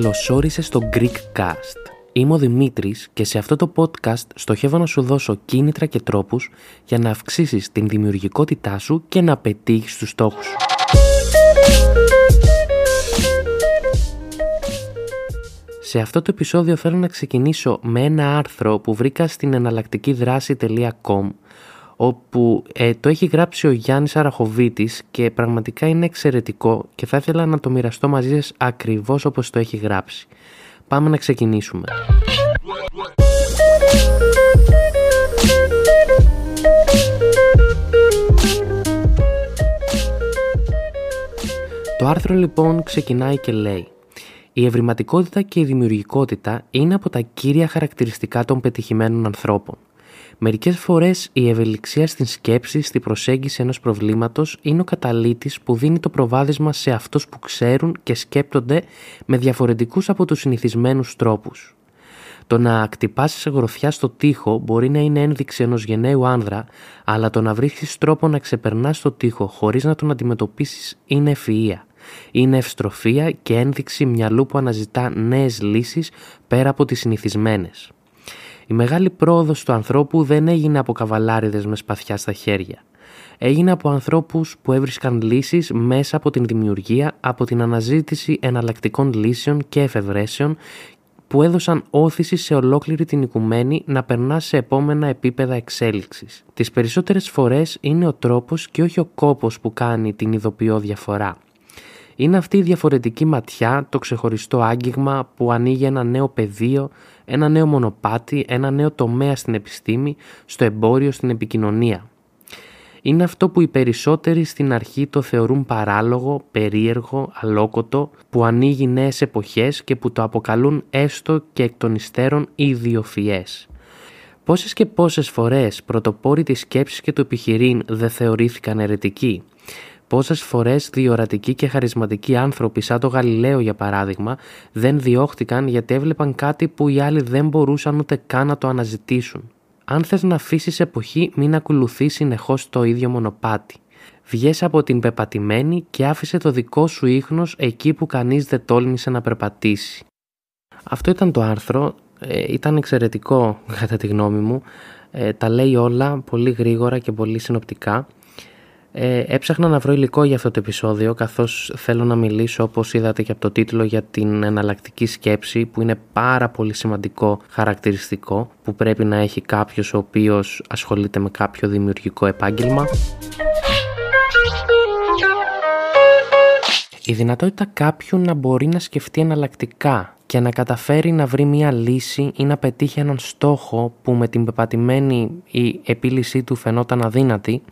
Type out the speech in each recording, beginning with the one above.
Καλώς όρισες στο Greekcast. Είμαι ο Δημήτρης και σε αυτό το podcast στοχεύω να σου δώσω κίνητρα και τρόπους για να αυξήσεις την δημιουργικότητά σου και να πετύχεις τους στόχους σου. Σε αυτό το επεισόδιο θέλω να ξεκινήσω με ένα άρθρο που βρήκα στην εναλλακτική δράση.com όπου ε, το έχει γράψει ο Γιάννης Αραχοβίτης και πραγματικά είναι εξαιρετικό και θα ήθελα να το μοιραστώ μαζί σας ακριβώς όπως το έχει γράψει. Πάμε να ξεκινήσουμε. Το άρθρο λοιπόν ξεκινάει και λέει «Η ευρηματικότητα και η δημιουργικότητα είναι από τα κύρια χαρακτηριστικά των πετυχημένων ανθρώπων. Μερικές φορές η ευελιξία στην σκέψη, στη προσέγγιση ενός προβλήματος είναι ο καταλήτης που δίνει το προβάδισμα σε αυτούς που ξέρουν και σκέπτονται με διαφορετικούς από τους συνηθισμένους τρόπους. Το να ακτυπάσει σε γροθιά στο τοίχο μπορεί να είναι ένδειξη ενός γενναίου άνδρα, αλλά το να βρίσκεις τρόπο να ξεπερνάς το τοίχο χωρίς να τον αντιμετωπίσεις είναι ευφυα. Είναι ευστροφία και ένδειξη μυαλού που αναζητά νέες λύσεις πέρα από τις συνηθισμένες. Η μεγάλη πρόοδος του ανθρώπου δεν έγινε από καβαλάριδες με σπαθιά στα χέρια. Έγινε από ανθρώπους που έβρισκαν λύσεις μέσα από την δημιουργία, από την αναζήτηση εναλλακτικών λύσεων και εφευρέσεων που έδωσαν όθηση σε ολόκληρη την οικουμένη να περνά σε επόμενα επίπεδα εξέλιξης. Τις περισσότερες φορές είναι ο τρόπος και όχι ο κόπος που κάνει την ειδοποιώ διαφορά. Είναι αυτή η διαφορετική ματιά, το ξεχωριστό άγγιγμα που ανοίγει ένα νέο πεδίο, ένα νέο μονοπάτι, ένα νέο τομέα στην επιστήμη, στο εμπόριο, στην επικοινωνία. Είναι αυτό που οι περισσότεροι στην αρχή το θεωρούν παράλογο, περίεργο, αλόκοτο, που ανοίγει νέες εποχές και που το αποκαλούν έστω και εκ των υστέρων ιδιοφιές. Πόσες και πόσες φορές πρωτοπόροι της σκέψης και του επιχειρήν δεν θεωρήθηκαν αιρετικοί, Πόσες φορές διορατικοί και χαρισματικοί άνθρωποι, σαν το Γαλιλαίο για παράδειγμα, δεν διώχτηκαν γιατί έβλεπαν κάτι που οι άλλοι δεν μπορούσαν ούτε καν να το αναζητήσουν. Αν θες να αφήσεις εποχή, μην ακολουθείς συνεχώς το ίδιο μονοπάτι. Βγες από την πεπατημένη και άφησε το δικό σου ίχνος εκεί που κανείς δεν τόλμησε να περπατήσει. Αυτό ήταν το άρθρο, ε, ήταν εξαιρετικό κατά τη γνώμη μου, ε, τα λέει όλα πολύ γρήγορα και πολύ συνοπτικά ε, έψαχνα να βρω υλικό για αυτό το επεισόδιο καθώς θέλω να μιλήσω όπως είδατε και από το τίτλο για την εναλλακτική σκέψη που είναι πάρα πολύ σημαντικό χαρακτηριστικό που πρέπει να έχει κάποιος ο οποίος ασχολείται με κάποιο δημιουργικό επάγγελμα. Η δυνατότητα κάποιου να μπορεί να σκεφτεί εναλλακτικά και να καταφέρει να βρει μια λύση ή να πετύχει έναν στόχο που με την πεπατημένη η επίλυσή του φαινόταν αδύνατη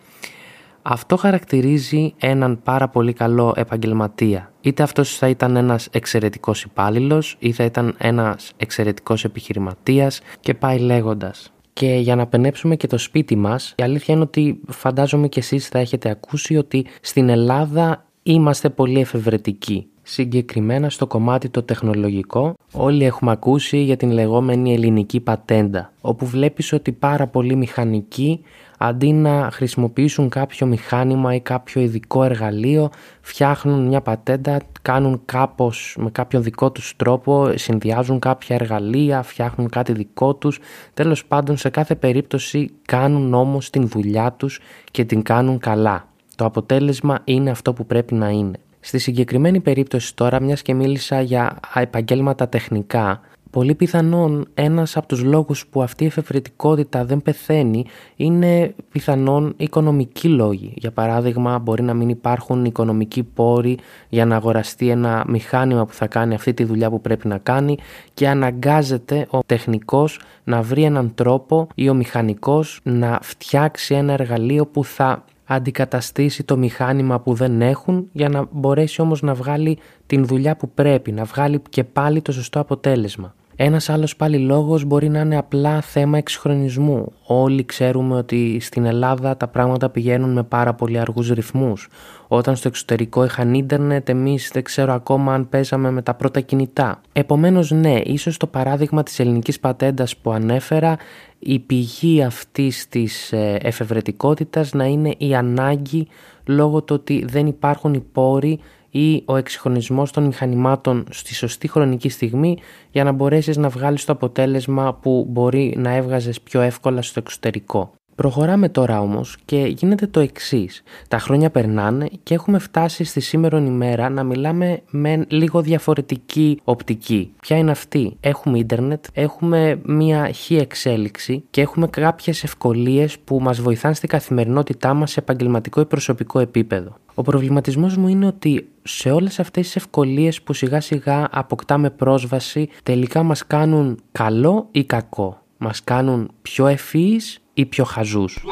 αυτό χαρακτηρίζει έναν πάρα πολύ καλό επαγγελματία. Είτε αυτός θα ήταν ένας εξαιρετικός υπάλληλος, ή θα ήταν ένας εξαιρετικός επιχειρηματίας και πάει λέγοντας. Και για να πενέψουμε και το σπίτι μας, η αλήθεια είναι ότι φαντάζομαι και εσείς θα έχετε ακούσει ότι στην Ελλάδα είμαστε πολύ εφευρετικοί. Συγκεκριμένα στο κομμάτι το τεχνολογικό, όλοι έχουμε ακούσει για την λεγόμενη ελληνική πατέντα, όπου βλέπεις ότι πάρα πολλοί μηχανικοί αντί να χρησιμοποιήσουν κάποιο μηχάνημα ή κάποιο ειδικό εργαλείο, φτιάχνουν μια πατέντα, κάνουν κάπως με κάποιο δικό τους τρόπο, συνδυάζουν κάποια εργαλεία, φτιάχνουν κάτι δικό τους. Τέλος πάντων σε κάθε περίπτωση κάνουν όμως την δουλειά τους και την κάνουν καλά. Το αποτέλεσμα είναι αυτό που πρέπει να είναι. Στη συγκεκριμένη περίπτωση τώρα, μιας και μίλησα για επαγγέλματα τεχνικά, πολύ πιθανόν ένας από τους λόγους που αυτή η εφευρετικότητα δεν πεθαίνει είναι πιθανόν οικονομικοί λόγοι. Για παράδειγμα μπορεί να μην υπάρχουν οικονομικοί πόροι για να αγοραστεί ένα μηχάνημα που θα κάνει αυτή τη δουλειά που πρέπει να κάνει και αναγκάζεται ο τεχνικός να βρει έναν τρόπο ή ο μηχανικός να φτιάξει ένα εργαλείο που θα αντικαταστήσει το μηχάνημα που δεν έχουν για να μπορέσει όμως να βγάλει την δουλειά που πρέπει, να βγάλει και πάλι το σωστό αποτέλεσμα. Ένας άλλος πάλι λόγος μπορεί να είναι απλά θέμα εξυγχρονισμού. Όλοι ξέρουμε ότι στην Ελλάδα τα πράγματα πηγαίνουν με πάρα πολύ αργούς ρυθμούς. Όταν στο εξωτερικό είχαν ίντερνετ, εμείς δεν ξέρω ακόμα αν παίζαμε με τα πρώτα κινητά. Επομένως, ναι, ίσως το παράδειγμα της ελληνικής πατέντας που ανέφερα, η πηγή αυτής της ε, εφευρετικότητας να είναι η ανάγκη λόγω του ότι δεν υπάρχουν οι πόροι ή ο εξυγχρονισμός των μηχανημάτων στη σωστή χρονική στιγμή για να μπορέσεις να βγάλεις το αποτέλεσμα που μπορεί να έβγαζες πιο εύκολα στο εξωτερικό. Προχωράμε τώρα όμως και γίνεται το εξής. Τα χρόνια περνάνε και έχουμε φτάσει στη σήμερα ημέρα να μιλάμε με λίγο διαφορετική οπτική. Ποια είναι αυτή; Έχουμε ίντερνετ, έχουμε μια χή εξέλιξη και έχουμε κάποιες ευκολίες που μας βοηθάνε στην καθημερινότητά μας σε επαγγελματικό ή προσωπικό επίπεδο. Ο προβληματισμός μου είναι ότι σε όλες αυτές τις ευκολίες που σιγά σιγά αποκτάμε πρόσβαση τελικά μας κάνουν καλό ή κακό; Μας κάνουν πιο ευφύης ή πιο χαζούς.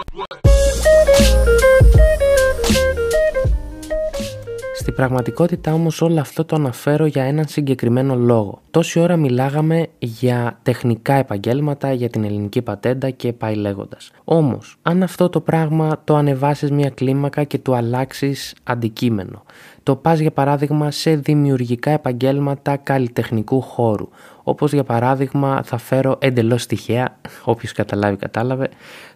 Στην πραγματικότητα όμως όλο αυτό το αναφέρω για έναν συγκεκριμένο λόγο. Τόση ώρα μιλάγαμε για τεχνικά επαγγέλματα, για την ελληνική πατέντα και πάει λέγοντας. Όμως, αν αυτό το πράγμα το ανεβάσεις μια κλίμακα και το αλλάξεις αντικείμενο, το πας για παράδειγμα σε δημιουργικά επαγγέλματα καλλιτεχνικού χώρου, όπως για παράδειγμα θα φέρω εντελώς τυχαία, όποιος καταλάβει κατάλαβε,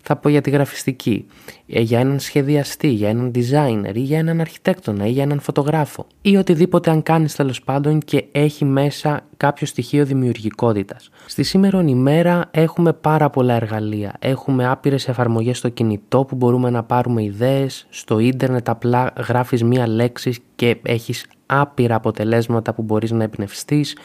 θα πω για τη γραφιστική, ε, για έναν σχεδιαστή, για έναν designer ή για έναν αρχιτέκτονα ή για έναν φωτογράφο. Ή οτιδήποτε αν κάνεις τέλος πάντων και έχει μέσα κάποιο στοιχείο δημιουργικότητας. Στη σήμερα ημέρα έχουμε πάρα πολλά εργαλεία. Έχουμε άπειρες εφαρμογές στο κινητό που μπορούμε να πάρουμε ιδέες, στο ίντερνετ απλά γράφεις μία λέξη και έχεις άπειρα αποτελέσματα που μπορείς να εμπνευστείς.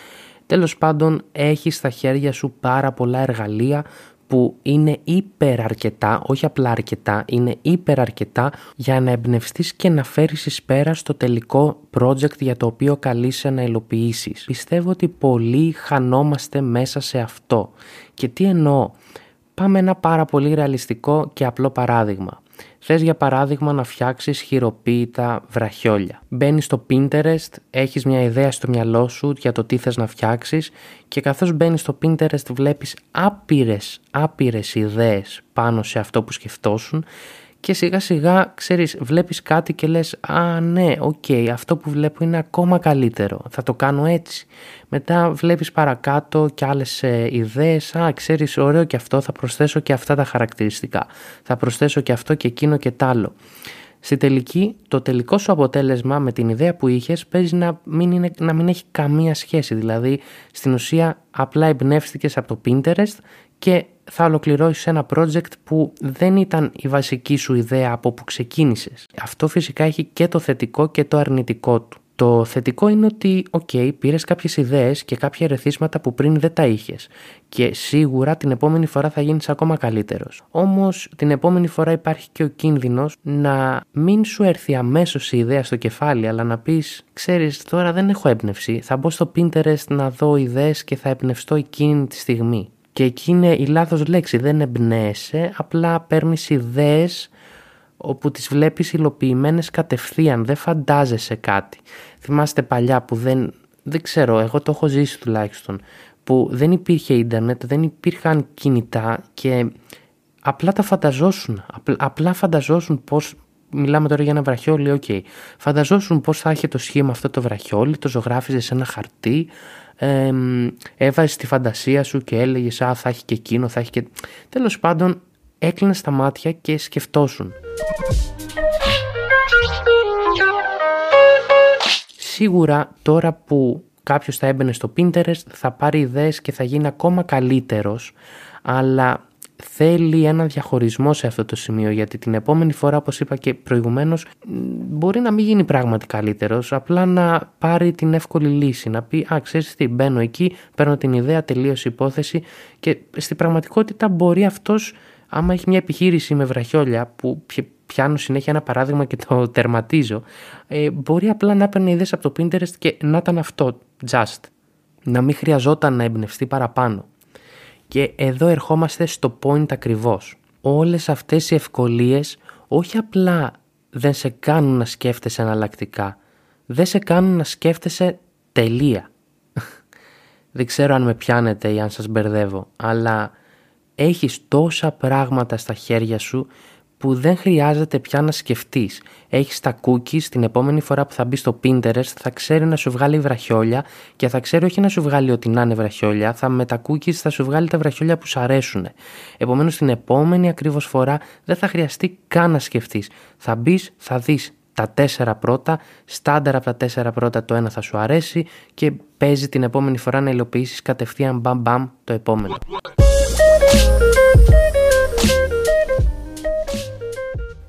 Τέλος πάντων έχεις στα χέρια σου πάρα πολλά εργαλεία που είναι υπεραρκετά, όχι απλά αρκετά, είναι υπεραρκετά για να εμπνευστείς και να φέρεις εις πέρα στο τελικό project για το οποίο καλείσαι να υλοποιήσεις. Πιστεύω ότι πολλοί χανόμαστε μέσα σε αυτό. Και τι εννοώ; Πάμε ένα πάρα πολύ ρεαλιστικό και απλό παράδειγμα. Θες για παράδειγμα να φτιάξεις χειροποίητα βραχιόλια. Μπαίνεις στο Pinterest, έχεις μια ιδέα στο μυαλό σου για το τι θες να φτιάξεις και καθώς μπαίνεις στο Pinterest βλέπεις άπειρες, άπειρες ιδέες πάνω σε αυτό που σκεφτόσουν και σιγά σιγά ξέρεις βλέπεις κάτι και λες «Α ναι, οκ, αυτό που βλέπω είναι ακόμα καλύτερο, θα το κάνω έτσι». Μετά βλέπεις παρακάτω και άλλες ε, ιδέες «Α, ξέρεις, ωραίο και αυτό, θα προσθέσω και αυτά τα χαρακτηριστικά, θα προσθέσω και αυτό και εκείνο και τ' άλλο». Στη τελική, το τελικό σου αποτέλεσμα με την ιδέα που είχες παίζει να μην, είναι, να μην έχει καμία σχέση. Δηλαδή, στην ουσία απλά εμπνεύστηκες από το Pinterest και θα ολοκληρώσεις ένα project που δεν ήταν η βασική σου ιδέα από που ξεκίνησες. Αυτό φυσικά έχει και το θετικό και το αρνητικό του. Το θετικό είναι ότι, OK, okay, πήρες κάποιες ιδέες και κάποια ερεθίσματα που πριν δεν τα είχες. Και σίγουρα την επόμενη φορά θα γίνεις ακόμα καλύτερος. Όμως την επόμενη φορά υπάρχει και ο κίνδυνος να μην σου έρθει αμέσως η ιδέα στο κεφάλι, αλλά να πεις, ξέρεις, τώρα δεν έχω έμπνευση. Θα μπω στο Pinterest να δω ιδέες και θα εμπνευστώ εκείνη τη στιγμή. Και εκεί είναι η λάθος λέξη, δεν εμπνέεσαι, απλά παίρνεις ιδέες όπου τις βλέπεις υλοποιημένες κατευθείαν, δεν φαντάζεσαι κάτι. Θυμάστε παλιά που δεν, δεν ξέρω, εγώ το έχω ζήσει τουλάχιστον, που δεν υπήρχε ίντερνετ, δεν υπήρχαν κινητά και απλά τα φανταζόσουν, απλά, φανταζόσουν πώς, μιλάμε τώρα για ένα βραχιόλι, OK, okay. φανταζόσουν πώς θα έχει το σχήμα αυτό το βραχιόλι, το ζωγράφιζες σε ένα χαρτί, ε, έβαζες τη φαντασία σου και έλεγες Α, θα έχει και εκείνο, θα έχει και. Τέλος πάντων, έκλεινες τα μάτια και σκεφτόσουν. Σίγουρα τώρα που κάποιος θα έμπαινε στο Pinterest θα πάρει ιδέες και θα γίνει ακόμα καλύτερος αλλά θέλει ένα διαχωρισμό σε αυτό το σημείο γιατί την επόμενη φορά όπως είπα και προηγουμένως μπορεί να μην γίνει πράγματι καλύτερος απλά να πάρει την εύκολη λύση να πει α ξέρεις τι μπαίνω εκεί παίρνω την ιδέα τελείωσε υπόθεση και στην πραγματικότητα μπορεί αυτός άμα έχει μια επιχείρηση με βραχιόλια που πιάνω συνέχεια ένα παράδειγμα και το τερματίζω ε, μπορεί απλά να παίρνει ιδέες από το Pinterest και να ήταν αυτό just. Να μην χρειαζόταν να εμπνευστεί παραπάνω και εδώ ερχόμαστε στο point ακριβώς. Όλες αυτές οι ευκολίες όχι απλά δεν σε κάνουν να σκέφτεσαι εναλλακτικά, δεν σε κάνουν να σκέφτεσαι τελεία. δεν ξέρω αν με πιάνετε ή αν σας μπερδεύω, αλλά έχεις τόσα πράγματα στα χέρια σου που δεν χρειάζεται πια να σκεφτείς. Έχεις τα cookies την επόμενη φορά που θα μπεις στο Pinterest, θα ξέρει να σου βγάλει βραχιόλια και θα ξέρει όχι να σου βγάλει ότι να είναι βραχιόλια, θα με τα cookies θα σου βγάλει τα βραχιόλια που σου αρέσουν. Επομένως την επόμενη ακριβώς φορά δεν θα χρειαστεί καν να σκεφτείς. Θα μπεις, θα δεις τα τέσσερα πρώτα, στάνταρ από τα τέσσερα πρώτα το ένα θα σου αρέσει και παίζει την επόμενη φορά να υλοποιήσεις κατευθείαν μπαμ μπαμ το επόμενο.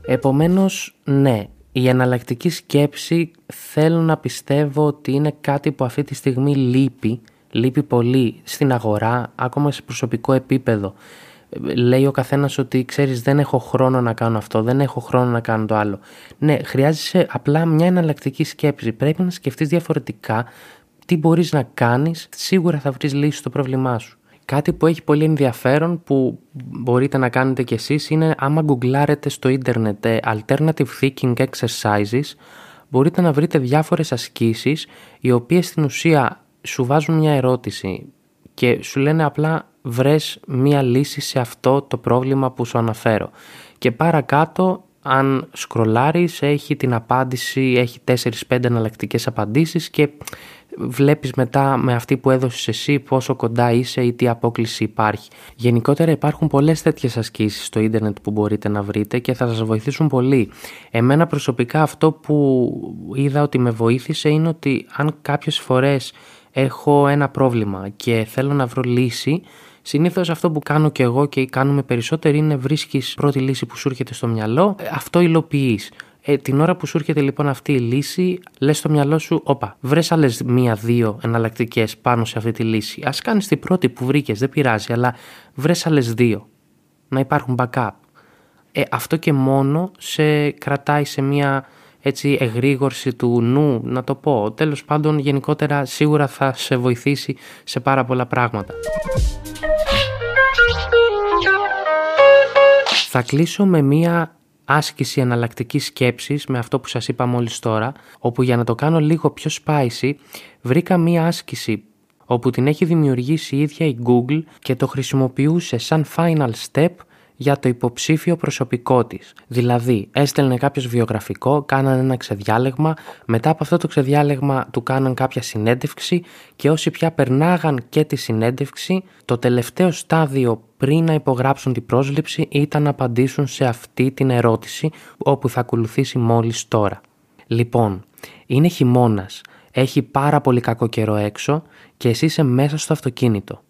Επομένως, ναι, η εναλλακτική σκέψη θέλω να πιστεύω ότι είναι κάτι που αυτή τη στιγμή λείπει, λείπει πολύ στην αγορά, ακόμα σε προσωπικό επίπεδο. Λέει ο καθένας ότι ξέρεις, δεν έχω χρόνο να κάνω αυτό, δεν έχω χρόνο να κάνω το άλλο. Ναι, χρειάζεσαι απλά μια εναλλακτική σκέψη. Πρέπει να σκεφτείς διαφορετικά τι μπορείς να κάνεις, σίγουρα θα βρεις λύση στο πρόβλημά σου. Κάτι που έχει πολύ ενδιαφέρον που μπορείτε να κάνετε κι εσείς είναι άμα γκουγκλάρετε στο ίντερνετ ε, Alternative Thinking Exercises μπορείτε να βρείτε διάφορες ασκήσεις οι οποίες στην ουσία σου βάζουν μια ερώτηση και σου λένε απλά βρες μια λύση σε αυτό το πρόβλημα που σου αναφέρω. Και παρακάτω αν σκρολάρεις έχει την απάντηση, έχει 4-5 εναλλακτικές απαντήσεις και βλέπεις μετά με αυτή που έδωσες εσύ πόσο κοντά είσαι ή τι απόκληση υπάρχει. Γενικότερα υπάρχουν πολλές τέτοιες ασκήσεις στο ίντερνετ που μπορείτε να βρείτε και θα σας βοηθήσουν πολύ. Εμένα προσωπικά αυτό που είδα ότι με βοήθησε είναι ότι αν κάποιες φορές έχω ένα πρόβλημα και θέλω να βρω λύση, Συνήθως αυτό που κάνω και εγώ και κάνουμε περισσότερο είναι βρίσκεις πρώτη λύση που σου έρχεται στο μυαλό, ε, αυτό υλοποιείς. Ε, την ώρα που σου έρχεται λοιπόν αυτή η λύση, λες στο μυαλό σου, όπα, βρες άλλες μία-δύο εναλλακτικές πάνω σε αυτή τη λύση. Ας κάνεις την πρώτη που βρήκες, δεν πειράζει, αλλά βρες άλλες δύο. Να υπάρχουν backup. Ε, αυτό και μόνο σε κρατάει σε μία έτσι εγρήγορση του νου, να το πω. Τέλος πάντων, γενικότερα σίγουρα θα σε βοηθήσει σε πάρα πολλά πράγματα. Θα κλείσω με μία άσκηση εναλλακτικής σκέψης με αυτό που σας είπα μόλις τώρα, όπου για να το κάνω λίγο πιο spicy, βρήκα μία άσκηση όπου την έχει δημιουργήσει η ίδια η Google και το χρησιμοποιούσε σαν final step για το υποψήφιο προσωπικό της. Δηλαδή, έστελνε κάποιος βιογραφικό, κάνανε ένα ξεδιάλεγμα, μετά από αυτό το ξεδιάλεγμα του κάναν κάποια συνέντευξη και όσοι πια περνάγαν και τη συνέντευξη, το τελευταίο στάδιο πριν να υπογράψουν την πρόσληψη ήταν να απαντήσουν σε αυτή την ερώτηση όπου θα ακολουθήσει μόλις τώρα. Λοιπόν, είναι χειμώνας, έχει πάρα πολύ κακό καιρό έξω και εσύ είσαι μέσα στο αυτοκίνητο.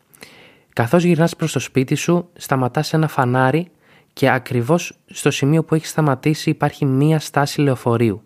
Καθώς γυρνάς προς το σπίτι σου, σταματάς σε ένα φανάρι και ακριβώς στο σημείο που έχεις σταματήσει υπάρχει μία στάση λεωφορείου.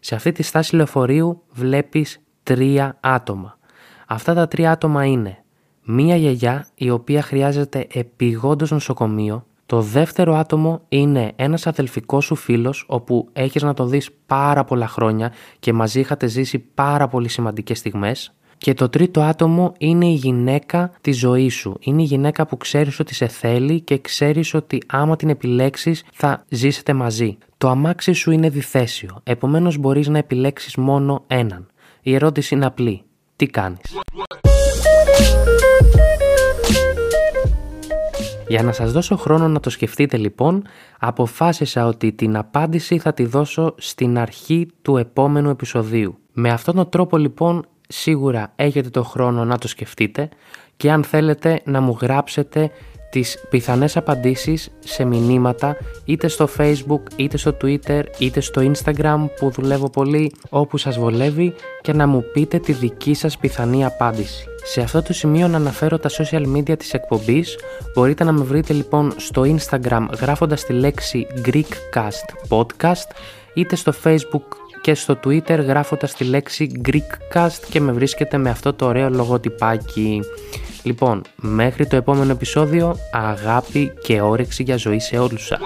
Σε αυτή τη στάση λεωφορείου βλέπεις τρία άτομα. Αυτά τα τρία άτομα είναι μία γιαγιά η οποία χρειάζεται επιγόντως νοσοκομείο, το δεύτερο άτομο είναι ένας αδελφικός σου φίλος όπου έχεις να το δεις πάρα πολλά χρόνια και μαζί είχατε ζήσει πάρα πολύ σημαντικές στιγμές και το τρίτο άτομο είναι η γυναίκα της ζωής σου. Είναι η γυναίκα που ξέρεις ότι σε θέλει και ξέρεις ότι άμα την επιλέξεις θα ζήσετε μαζί. Το αμάξι σου είναι διθέσιο, επομένως μπορείς να επιλέξεις μόνο έναν. Η ερώτηση είναι απλή. Τι κάνεις; Για να σας δώσω χρόνο να το σκεφτείτε λοιπόν, αποφάσισα ότι την απάντηση θα τη δώσω στην αρχή του επόμενου επεισοδίου. Με αυτόν τον τρόπο λοιπόν σίγουρα έχετε το χρόνο να το σκεφτείτε και αν θέλετε να μου γράψετε τις πιθανές απαντήσεις σε μηνύματα είτε στο facebook είτε στο twitter είτε στο instagram που δουλεύω πολύ όπου σας βολεύει και να μου πείτε τη δική σας πιθανή απάντηση. Σε αυτό το σημείο να αναφέρω τα social media της εκπομπής μπορείτε να με βρείτε λοιπόν στο instagram γράφοντας τη λέξη Greekcast podcast είτε στο facebook και στο Twitter γράφοντας τη λέξη Greekcast και με βρίσκεται με αυτό το ωραίο λογοτυπάκι. Λοιπόν, μέχρι το επόμενο επεισόδιο, αγάπη και όρεξη για ζωή σε όλους σας.